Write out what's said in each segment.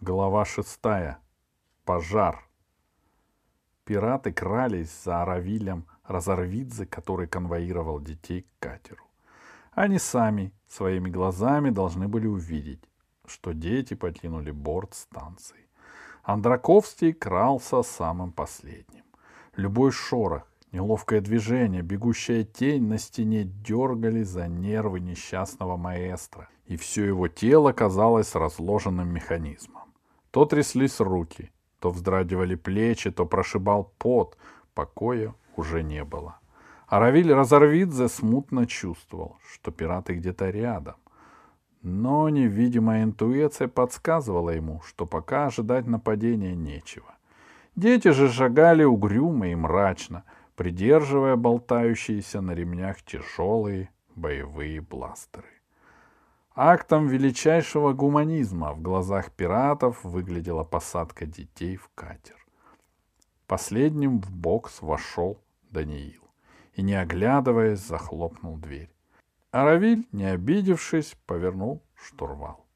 Глава шестая. Пожар. Пираты крались за Аравилем Разорвидзе, который конвоировал детей к катеру. Они сами своими глазами должны были увидеть, что дети покинули борт станции. Андраковский крался самым последним. Любой шорох, неловкое движение, бегущая тень на стене дергали за нервы несчастного маэстро, и все его тело казалось разложенным механизмом. То тряслись руки, то вздрагивали плечи, то прошибал пот. Покоя уже не было. А Равиль Разорвидзе смутно чувствовал, что пираты где-то рядом. Но невидимая интуиция подсказывала ему, что пока ожидать нападения нечего. Дети же шагали угрюмо и мрачно, придерживая болтающиеся на ремнях тяжелые боевые бластеры. Актом величайшего гуманизма в глазах пиратов выглядела посадка детей в катер. Последним в бокс вошел Даниил и, не оглядываясь, захлопнул дверь. Аравиль, не обидевшись, повернул штурвал.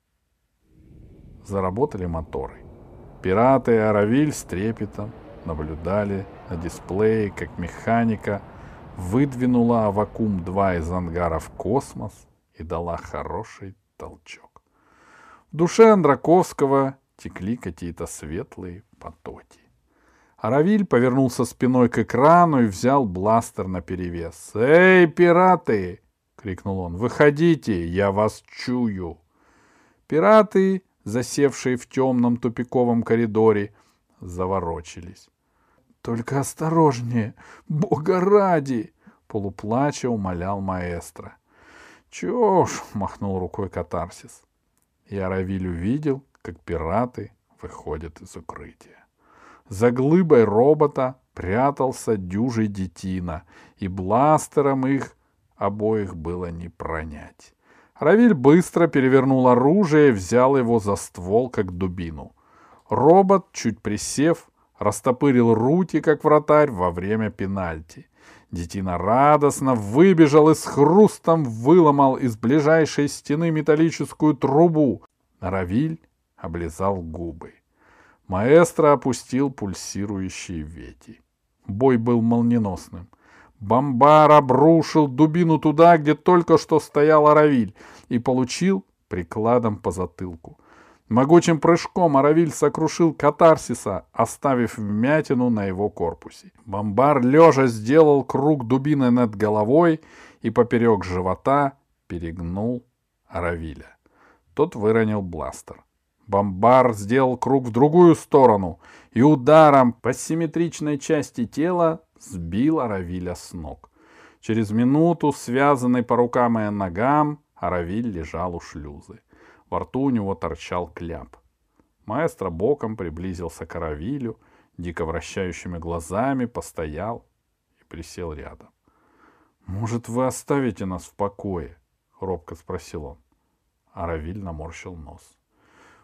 Заработали моторы. Пираты и Аравиль с трепетом наблюдали на дисплее, как механика выдвинула Авакум-2 из ангара в космос — и дала хороший толчок. В душе Андраковского текли какие-то светлые потоки. Аравиль повернулся спиной к экрану и взял бластер на перевес. «Эй, пираты!» — крикнул он. «Выходите, я вас чую!» Пираты, засевшие в темном тупиковом коридоре, заворочились. «Только осторожнее! Бога ради!» — полуплача умолял маэстро. «Чё ж!» — махнул рукой катарсис. И Аравиль увидел, как пираты выходят из укрытия. За глыбой робота прятался дюжий детина, и бластером их обоих было не пронять. Равиль быстро перевернул оружие и взял его за ствол, как дубину. Робот, чуть присев, растопырил руки, как вратарь, во время пенальти. Детина радостно выбежал и с хрустом выломал из ближайшей стены металлическую трубу. Равиль облизал губы. Маэстро опустил пульсирующие вети. Бой был молниеносным. Бомбар обрушил дубину туда, где только что стоял Равиль, и получил прикладом по затылку. Могучим прыжком Аравиль сокрушил катарсиса, оставив вмятину на его корпусе. Бомбар лежа сделал круг дубины над головой и поперек живота перегнул Аравиля. Тот выронил бластер. Бомбар сделал круг в другую сторону и ударом по симметричной части тела сбил Аравиля с ног. Через минуту, связанный по рукам и ногам, Аравиль лежал у шлюзы. Во рту у него торчал кляп. Маэстро боком приблизился к Аравилю, дико вращающими глазами постоял и присел рядом. «Может, вы оставите нас в покое?» — робко спросил он. Аравиль наморщил нос.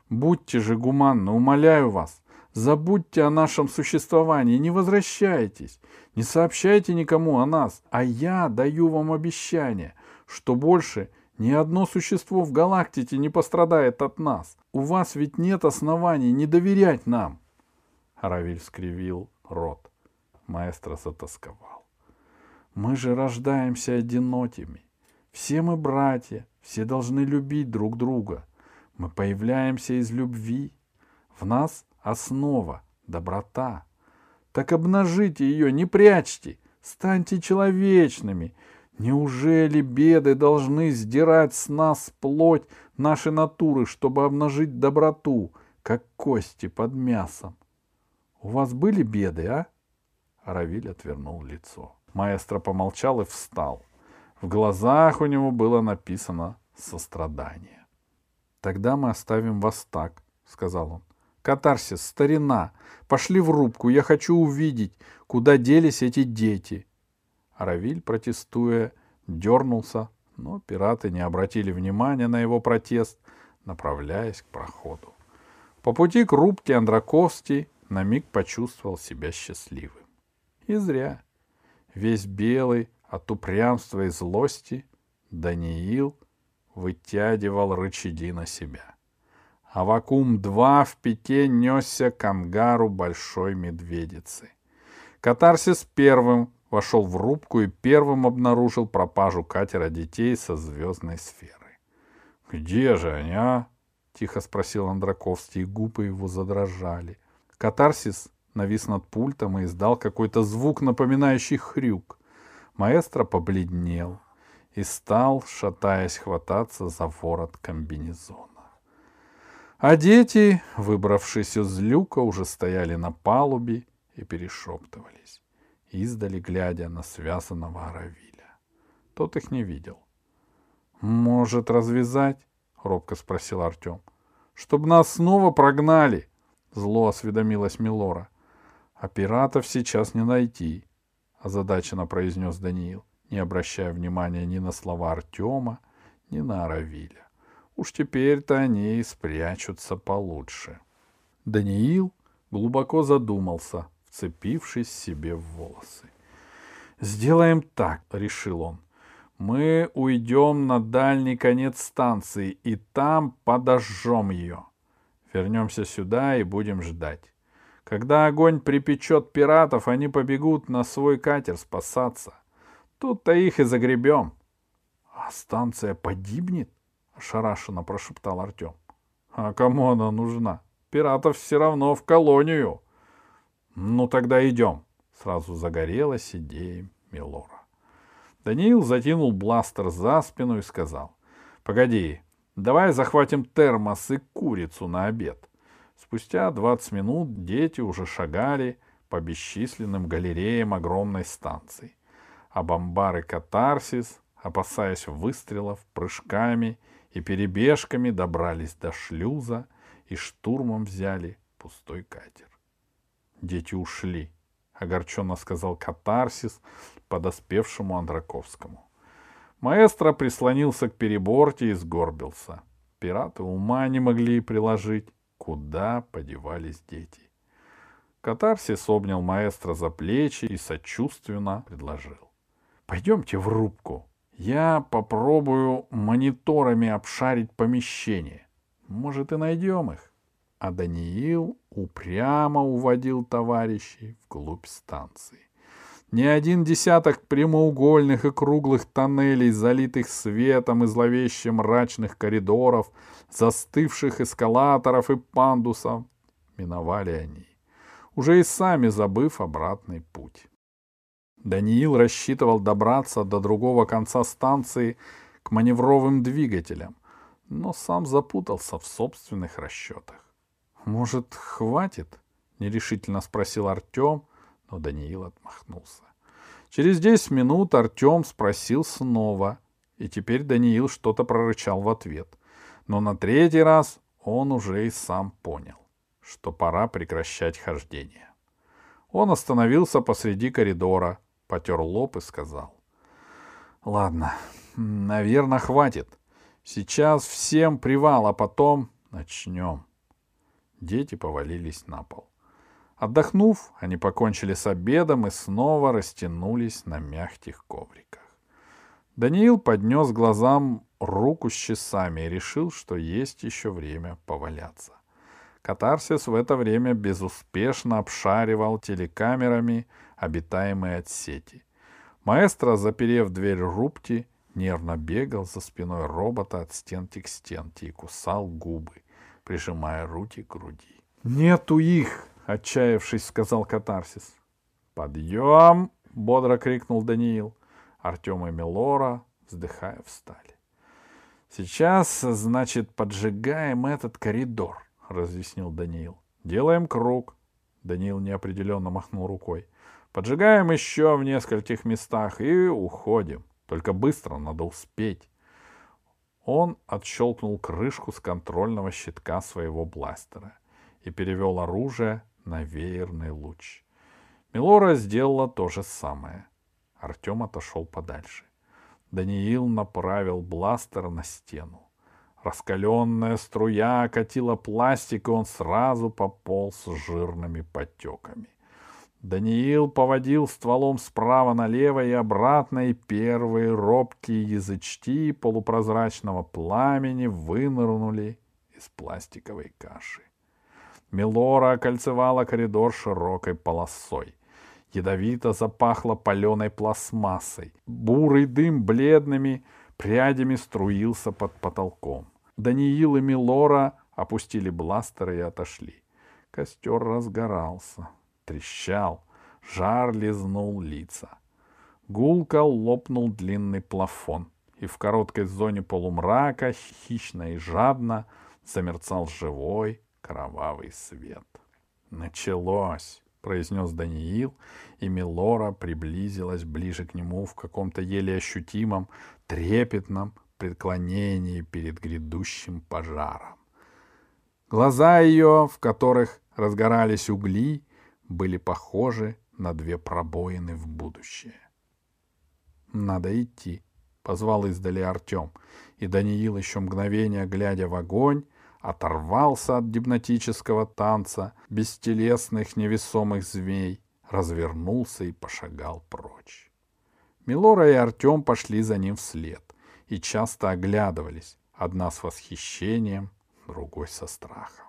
«Будьте же гуманны, умоляю вас. Забудьте о нашем существовании, не возвращайтесь, не сообщайте никому о нас, а я даю вам обещание, что больше ни одно существо в галактике не пострадает от нас. У вас ведь нет оснований не доверять нам. Равиль скривил рот. Маэстро затасковал. Мы же рождаемся одинокими. Все мы братья, все должны любить друг друга. Мы появляемся из любви. В нас основа, доброта. Так обнажите ее, не прячьте, станьте человечными, Неужели беды должны сдирать с нас плоть нашей натуры, чтобы обнажить доброту, как кости под мясом? У вас были беды, а? Равиль отвернул лицо. Маэстро помолчал и встал. В глазах у него было написано сострадание. «Тогда мы оставим вас так», — сказал он. «Катарсис, старина, пошли в рубку, я хочу увидеть, куда делись эти дети. Равиль, протестуя, дернулся, но пираты не обратили внимания на его протест, направляясь к проходу. По пути к рубке Андраковский на миг почувствовал себя счастливым. И зря. Весь белый от упрямства и злости Даниил вытягивал рычаги на себя. а вакуум-2 в пике несся к ангару большой медведицы. Катарсис первым вошел в рубку и первым обнаружил пропажу катера детей со звездной сферы. «Где же они, а?» — тихо спросил Андраковский, и губы его задрожали. Катарсис навис над пультом и издал какой-то звук, напоминающий хрюк. Маэстро побледнел и стал, шатаясь, хвататься за ворот комбинезона. А дети, выбравшись из люка, уже стояли на палубе и перешептывались, издали глядя на связанного Аравиля. Тот их не видел. «Может, развязать?» — робко спросил Артем. «Чтоб нас снова прогнали!» — зло осведомилась Милора. «А пиратов сейчас не найти», — озадаченно произнес Даниил, не обращая внимания ни на слова Артема, ни на Аравиля. Уж теперь-то они и спрячутся получше. Даниил глубоко задумался, вцепившись себе в волосы. «Сделаем так», — решил он. «Мы уйдем на дальний конец станции, и там подожжем ее. Вернемся сюда и будем ждать. Когда огонь припечет пиратов, они побегут на свой катер спасаться. Тут-то их и загребем». «А станция погибнет?» — ошарашенно прошептал Артем. «А кому она нужна? Пиратов все равно в колонию». «Ну тогда идем», — сразу загорелась идея Милора. Даниил затянул бластер за спину и сказал. «Погоди, давай захватим термос и курицу на обед». Спустя двадцать минут дети уже шагали по бесчисленным галереям огромной станции. А бомбары «Катарсис», опасаясь выстрелов, прыжками и перебежками добрались до шлюза и штурмом взяли пустой катер. Дети ушли, — огорченно сказал катарсис подоспевшему Андраковскому. Маэстро прислонился к переборте и сгорбился. Пираты ума не могли приложить, куда подевались дети. Катарсис обнял маэстро за плечи и сочувственно предложил. — Пойдемте в рубку. Я попробую мониторами обшарить помещение. Может, и найдем их а Даниил упрямо уводил товарищей вглубь станции. Ни один десяток прямоугольных и круглых тоннелей, залитых светом и зловеще мрачных коридоров, застывших эскалаторов и пандусов, миновали они, уже и сами забыв обратный путь. Даниил рассчитывал добраться до другого конца станции к маневровым двигателям, но сам запутался в собственных расчетах. «Может, хватит?» — нерешительно спросил Артем, но Даниил отмахнулся. Через десять минут Артем спросил снова, и теперь Даниил что-то прорычал в ответ. Но на третий раз он уже и сам понял, что пора прекращать хождение. Он остановился посреди коридора, потер лоб и сказал. «Ладно, наверное, хватит. Сейчас всем привал, а потом начнем». Дети повалились на пол. Отдохнув, они покончили с обедом и снова растянулись на мягких ковриках. Даниил поднес глазам руку с часами и решил, что есть еще время поваляться. Катарсис в это время безуспешно обшаривал телекамерами обитаемые отсети. Маэстро, заперев дверь рубки, нервно бегал за спиной робота от стенки к стенке и кусал губы, прижимая руки к груди. «Нету их!» — отчаявшись, сказал катарсис. «Подъем!» — бодро крикнул Даниил. Артем и Мелора, вздыхая, встали. «Сейчас, значит, поджигаем этот коридор», — разъяснил Даниил. «Делаем круг». Даниил неопределенно махнул рукой. «Поджигаем еще в нескольких местах и уходим. Только быстро надо успеть». Он отщелкнул крышку с контрольного щитка своего бластера и перевел оружие на веерный луч. Милора сделала то же самое. Артем отошел подальше. Даниил направил бластер на стену. Раскаленная струя окатила пластик, и он сразу пополз с жирными потеками. Даниил поводил стволом справа налево и обратно, и первые робкие язычки полупрозрачного пламени вынырнули из пластиковой каши. Мелора окольцевала коридор широкой полосой. Ядовито запахло паленой пластмассой. Бурый дым бледными прядями струился под потолком. Даниил и Милора опустили бластеры и отошли. Костер разгорался, трещал, жар лизнул лица. Гулко лопнул длинный плафон, и в короткой зоне полумрака хищно и жадно замерцал живой кровавый свет. Началось! — произнес Даниил, и Милора приблизилась ближе к нему в каком-то еле ощутимом, трепетном преклонении перед грядущим пожаром. Глаза ее, в которых разгорались угли, были похожи на две пробоины в будущее. «Надо идти», — позвал издали Артем, и Даниил, еще мгновение глядя в огонь, оторвался от гипнотического танца бестелесных невесомых змей, развернулся и пошагал прочь. Милора и Артем пошли за ним вслед и часто оглядывались, одна с восхищением, другой со страхом.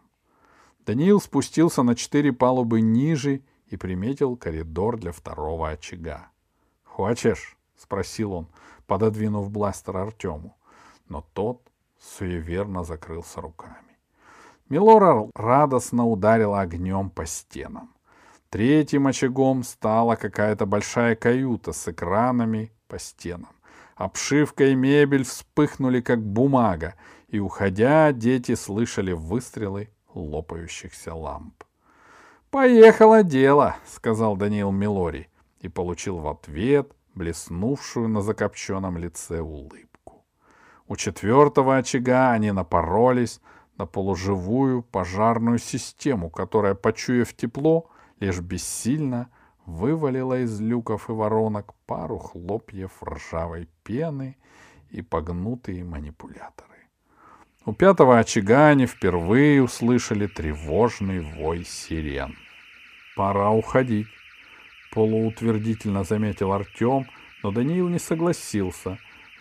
Даниил спустился на четыре палубы ниже и приметил коридор для второго очага. «Хочешь?» — спросил он, пододвинув бластер Артему. Но тот суеверно закрылся руками. Милора радостно ударила огнем по стенам. Третьим очагом стала какая-то большая каюта с экранами по стенам. Обшивка и мебель вспыхнули, как бумага, и, уходя, дети слышали выстрелы лопающихся ламп. «Поехало дело», — сказал Даниил Милори, и получил в ответ блеснувшую на закопченном лице улыбку. У четвертого очага они напоролись на полуживую пожарную систему, которая, почуяв тепло, лишь бессильно вывалила из люков и воронок пару хлопьев ржавой пены и погнутые манипуляторы. У пятого очага они впервые услышали тревожный вой сирен. «Пора уходить», — полуутвердительно заметил Артем, но Даниил не согласился,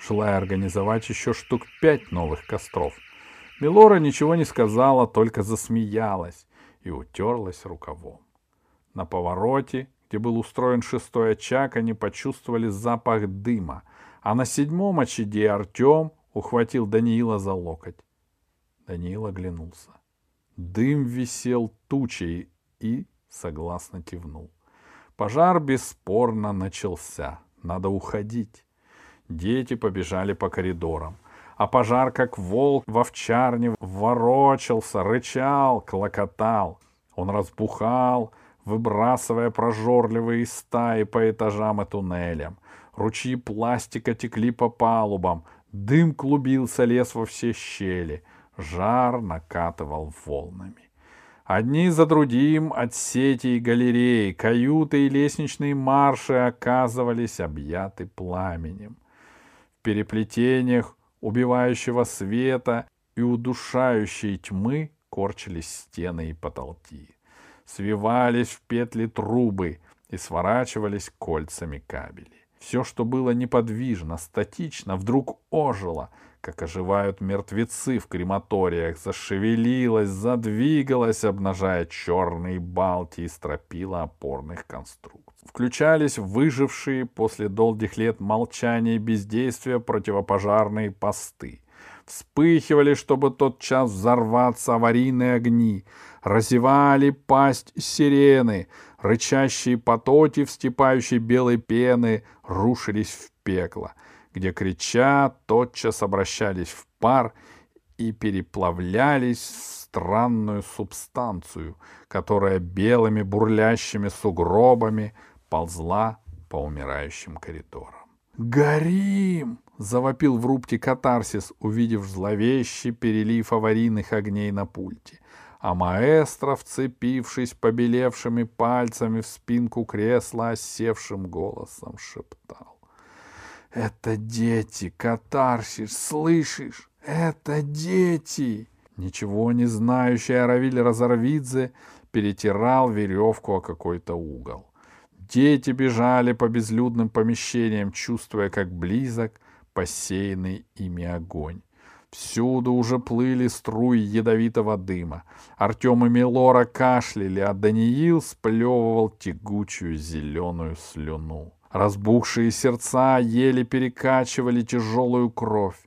желая организовать еще штук пять новых костров — Милора ничего не сказала, только засмеялась и утерлась рукавом. На повороте, где был устроен шестой очаг, они почувствовали запах дыма, а на седьмом очаге Артем ухватил Даниила за локоть. Даниил оглянулся. Дым висел тучей и согласно кивнул. Пожар бесспорно начался. Надо уходить. Дети побежали по коридорам а пожар, как волк в овчарне, ворочался, рычал, клокотал. Он разбухал, выбрасывая прожорливые стаи по этажам и туннелям. Ручьи пластика текли по палубам, дым клубился, лес во все щели, жар накатывал волнами. Одни за другим от сети и галереи, каюты и лестничные марши оказывались объяты пламенем. В переплетениях убивающего света и удушающей тьмы корчились стены и потолки. Свивались в петли трубы и сворачивались кольцами кабели. Все, что было неподвижно, статично, вдруг ожило, как оживают мертвецы в крематориях, зашевелилось, задвигалось, обнажая черные балки и стропила опорных конструкций. Включались выжившие после долгих лет молчания и бездействия противопожарные посты. Вспыхивали, чтобы тот час взорваться аварийные огни, разевали пасть сирены, рычащие потоки встепающей белой пены рушились в пекло — где, крича, тотчас обращались в пар и переплавлялись в странную субстанцию, которая белыми бурлящими сугробами ползла по умирающим коридорам. «Горим!» — завопил в рубке катарсис, увидев зловещий перелив аварийных огней на пульте. А маэстро, вцепившись побелевшими пальцами в спинку кресла, осевшим голосом шептал. Это дети, катарсис, слышишь? Это дети!» Ничего не знающий Аравиль Разорвидзе перетирал веревку о какой-то угол. Дети бежали по безлюдным помещениям, чувствуя, как близок посеянный ими огонь. Всюду уже плыли струи ядовитого дыма. Артем и Милора кашляли, а Даниил сплевывал тягучую зеленую слюну. Разбухшие сердца еле перекачивали тяжелую кровь.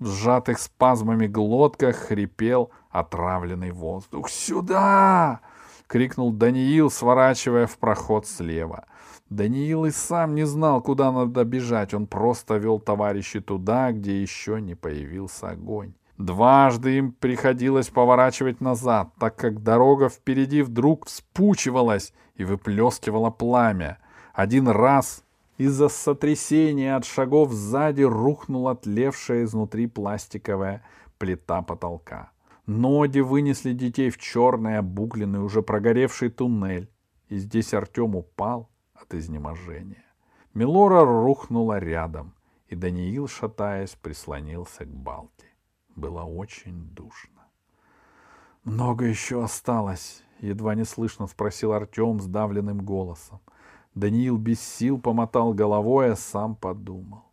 В сжатых спазмами глотках хрипел отравленный воздух. «Сюда!» — крикнул Даниил, сворачивая в проход слева. Даниил и сам не знал, куда надо бежать. Он просто вел товарищей туда, где еще не появился огонь. Дважды им приходилось поворачивать назад, так как дорога впереди вдруг вспучивалась и выплескивала пламя. Один раз из-за сотрясения от шагов сзади рухнула тлевшая изнутри пластиковая плита потолка. Ноди вынесли детей в черный, обугленный, уже прогоревший туннель. И здесь Артем упал, от изнеможения. Милора рухнула рядом, и Даниил, шатаясь, прислонился к балке. Было очень душно. «Много еще осталось?» — едва не слышно спросил Артем сдавленным голосом. Даниил без сил помотал головой, а сам подумал.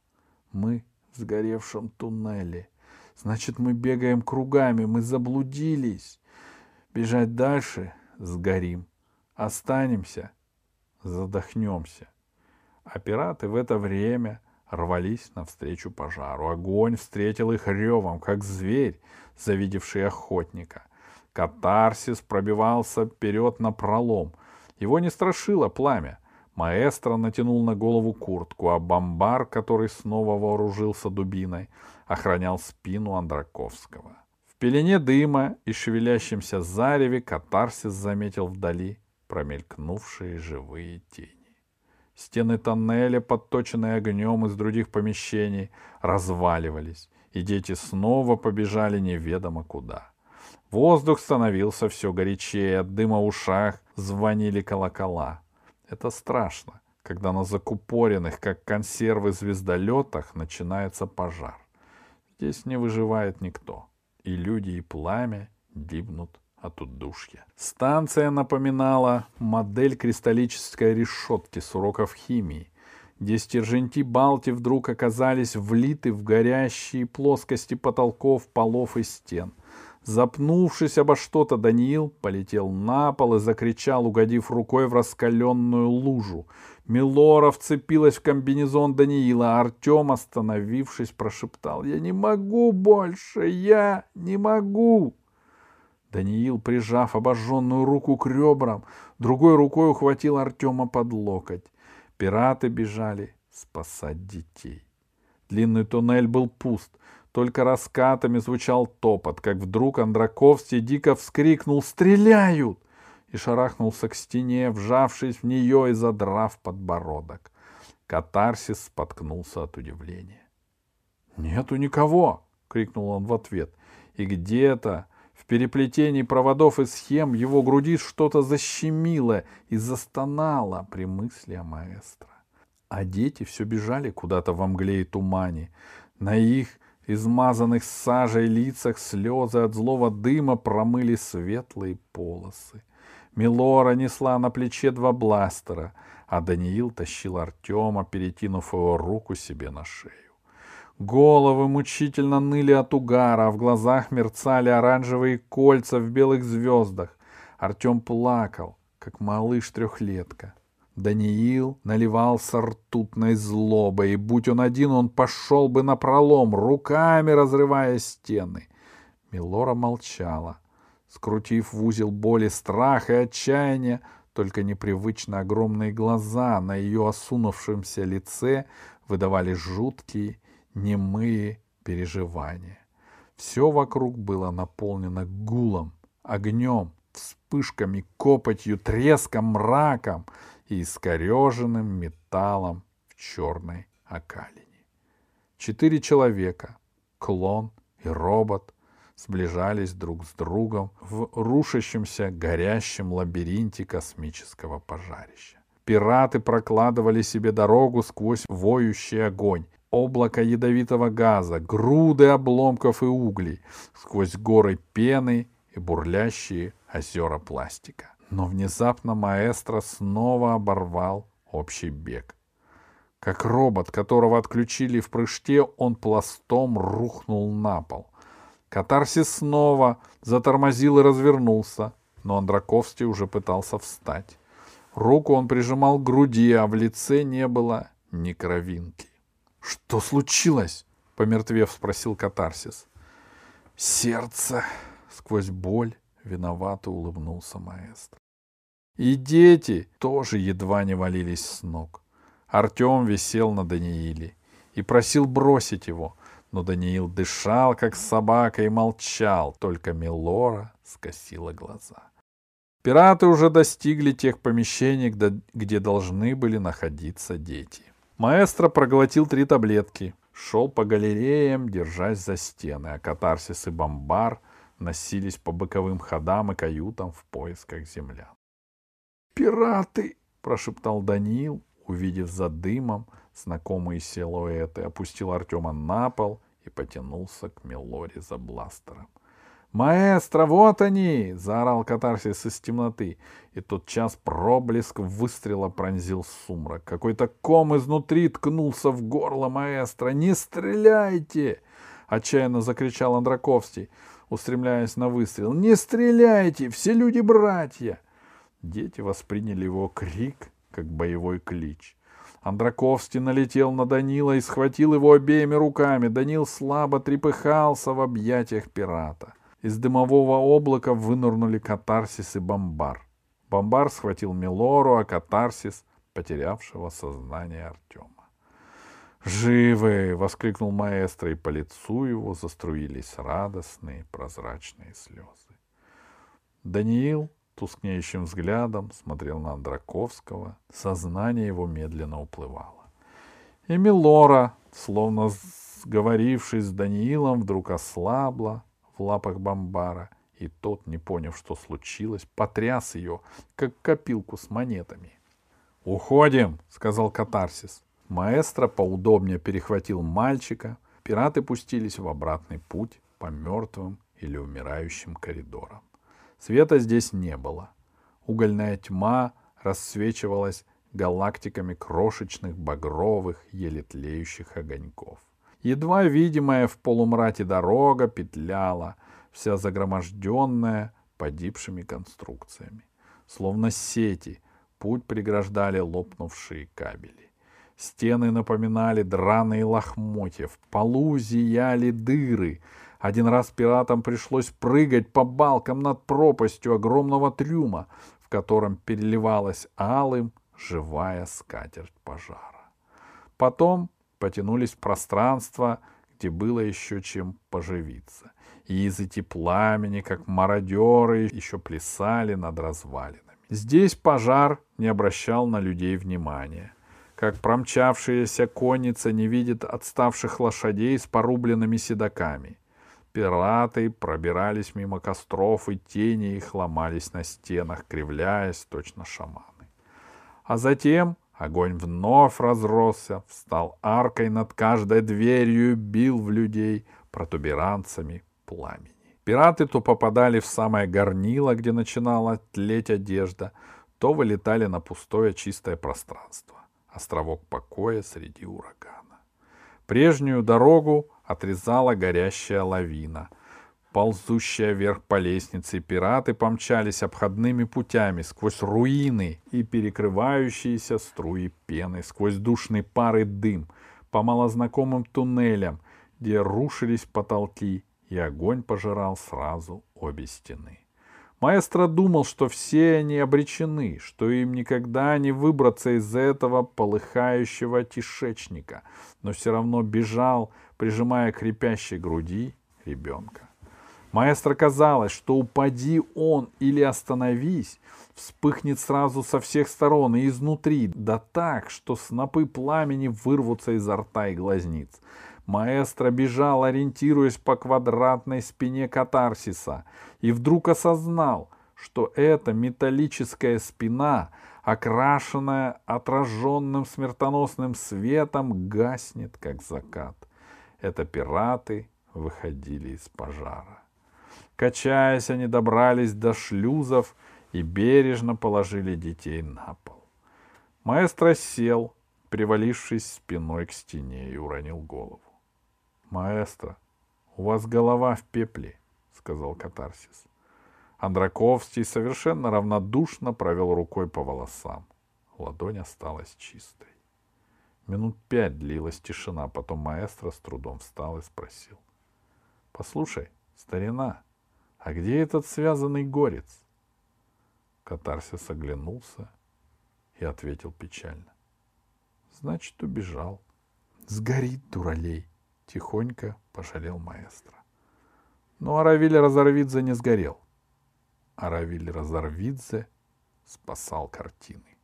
«Мы в сгоревшем туннеле. Значит, мы бегаем кругами, мы заблудились. Бежать дальше — сгорим. Останемся задохнемся. А пираты в это время рвались навстречу пожару. Огонь встретил их ревом, как зверь, завидевший охотника. Катарсис пробивался вперед на пролом. Его не страшило пламя. Маэстро натянул на голову куртку, а бомбар, который снова вооружился дубиной, охранял спину Андраковского. В пелене дыма и шевелящемся зареве Катарсис заметил вдали промелькнувшие живые тени. Стены тоннеля, подточенные огнем из других помещений, разваливались, и дети снова побежали неведомо куда. Воздух становился все горячее, от дыма в ушах звонили колокола. Это страшно, когда на закупоренных, как консервы звездолетах, начинается пожар. Здесь не выживает никто, и люди, и пламя гибнут от удушья. Станция напоминала модель кристаллической решетки с уроков химии, где стерженьки Балти вдруг оказались влиты в горящие плоскости потолков, полов и стен. Запнувшись обо что-то, Даниил полетел на пол и закричал, угодив рукой в раскаленную лужу. Милора вцепилась в комбинезон Даниила, а Артем, остановившись, прошептал «Я не могу больше! Я не могу!» Даниил, прижав обожженную руку к ребрам, другой рукой ухватил Артема под локоть. Пираты бежали спасать детей. Длинный туннель был пуст, только раскатами звучал топот, как вдруг Андраковский дико вскрикнул «Стреляют!» И шарахнулся к стене, вжавшись в нее и задрав подбородок. Катарсис споткнулся от удивления. «Нету никого!» — крикнул он в ответ. И где-то в переплетении проводов и схем его груди что-то защемило и застонало при мысли о маэстро. А дети все бежали куда-то во мгле и тумане. На их измазанных сажей лицах слезы от злого дыма промыли светлые полосы. Милора несла на плече два бластера, а Даниил тащил Артема, перетянув его руку себе на шею. Головы мучительно ныли от угара, а в глазах мерцали оранжевые кольца в белых звездах. Артем плакал, как малыш-трехлетка. Даниил наливался ртутной злобой, и будь он один, он пошел бы на пролом, руками разрывая стены. Милора молчала, скрутив в узел боли страх и отчаяния, только непривычно огромные глаза на ее осунувшемся лице выдавали жуткие немые переживания. Все вокруг было наполнено гулом, огнем, вспышками, копотью, треском, мраком и искореженным металлом в черной окалине. Четыре человека, клон и робот, сближались друг с другом в рушащемся горящем лабиринте космического пожарища. Пираты прокладывали себе дорогу сквозь воющий огонь, облако ядовитого газа, груды обломков и углей, сквозь горы пены и бурлящие озера пластика. Но внезапно маэстро снова оборвал общий бег. Как робот, которого отключили в прыжке, он пластом рухнул на пол. Катарсис снова затормозил и развернулся, но Андраковский уже пытался встать. Руку он прижимал к груди, а в лице не было ни кровинки. — Что случилось? — помертвев спросил Катарсис. — Сердце! — сквозь боль виновато улыбнулся маэстро. И дети тоже едва не валились с ног. Артем висел на Данииле и просил бросить его, но Даниил дышал, как собака, и молчал, только Милора скосила глаза. Пираты уже достигли тех помещений, где должны были находиться дети. Маэстро проглотил три таблетки, шел по галереям, держась за стены, а катарсис и бомбар носились по боковым ходам и каютам в поисках землян. «Пираты!» — прошептал Даниил, увидев за дымом знакомые силуэты, опустил Артема на пол и потянулся к Мелоре за бластером. «Маэстро, вот они!» — заорал катарсис из темноты. И тот час проблеск выстрела пронзил сумрак. Какой-то ком изнутри ткнулся в горло маэстро. «Не стреляйте!» — отчаянно закричал Андраковский, устремляясь на выстрел. «Не стреляйте! Все люди братья!» Дети восприняли его крик, как боевой клич. Андраковский налетел на Данила и схватил его обеими руками. Данил слабо трепыхался в объятиях пирата. Из дымового облака вынырнули катарсис и бомбар. Бомбар схватил Милору, а катарсис — потерявшего сознание Артема. «Живы!» — воскликнул маэстро, и по лицу его заструились радостные прозрачные слезы. Даниил тускнеющим взглядом смотрел на Андраковского, сознание его медленно уплывало. И Милора, словно сговорившись с Даниилом, вдруг ослабла, в лапах бомбара, и тот, не поняв, что случилось, потряс ее, как копилку с монетами. «Уходим!» — сказал катарсис. Маэстро поудобнее перехватил мальчика. Пираты пустились в обратный путь по мертвым или умирающим коридорам. Света здесь не было. Угольная тьма рассвечивалась галактиками крошечных багровых, еле тлеющих огоньков. Едва видимая в полумрате дорога петляла, вся загроможденная погибшими конструкциями. Словно сети, путь преграждали лопнувшие кабели. Стены напоминали драные лохмотья, в полу зияли дыры. Один раз пиратам пришлось прыгать по балкам над пропастью огромного трюма, в котором переливалась алым живая скатерть пожара. Потом потянулись в пространство, где было еще чем поживиться. И языки пламени, как мародеры, еще плясали над развалинами. Здесь пожар не обращал на людей внимания. Как промчавшаяся конница не видит отставших лошадей с порубленными седаками. Пираты пробирались мимо костров, и тени их ломались на стенах, кривляясь, точно шаманы. А затем Огонь вновь разросся, встал аркой над каждой дверью и бил в людей протуберанцами пламени. Пираты то попадали в самое горнило, где начинала тлеть одежда, то вылетали на пустое чистое пространство, островок покоя среди урагана. Прежнюю дорогу отрезала горящая лавина — ползущая вверх по лестнице, пираты помчались обходными путями сквозь руины и перекрывающиеся струи пены, сквозь душный пар и дым, по малознакомым туннелям, где рушились потолки, и огонь пожирал сразу обе стены. Маэстро думал, что все они обречены, что им никогда не выбраться из этого полыхающего тишечника, но все равно бежал, прижимая к хрипящей груди ребенка. Маэстро казалось, что упади он или остановись, вспыхнет сразу со всех сторон и изнутри, да так, что снопы пламени вырвутся изо рта и глазниц. Маэстро бежал, ориентируясь по квадратной спине катарсиса, и вдруг осознал, что эта металлическая спина, окрашенная отраженным смертоносным светом, гаснет, как закат. Это пираты выходили из пожара. Качаясь, они добрались до шлюзов и бережно положили детей на пол. Маэстро сел, привалившись спиной к стене, и уронил голову. «Маэстро, У вас голова в пепле, сказал катарсис. Андраковский совершенно равнодушно провел рукой по волосам. Ладонь осталась чистой. Минут пять длилась тишина, потом маэстро с трудом встал и спросил. — Послушай, старина, а где этот связанный горец? Катарсис оглянулся и ответил печально. — Значит, убежал. — Сгорит, дуралей! — тихонько пожалел маэстро. Но Аравиль Разорвидзе не сгорел. Аравиль Разорвидзе спасал картины.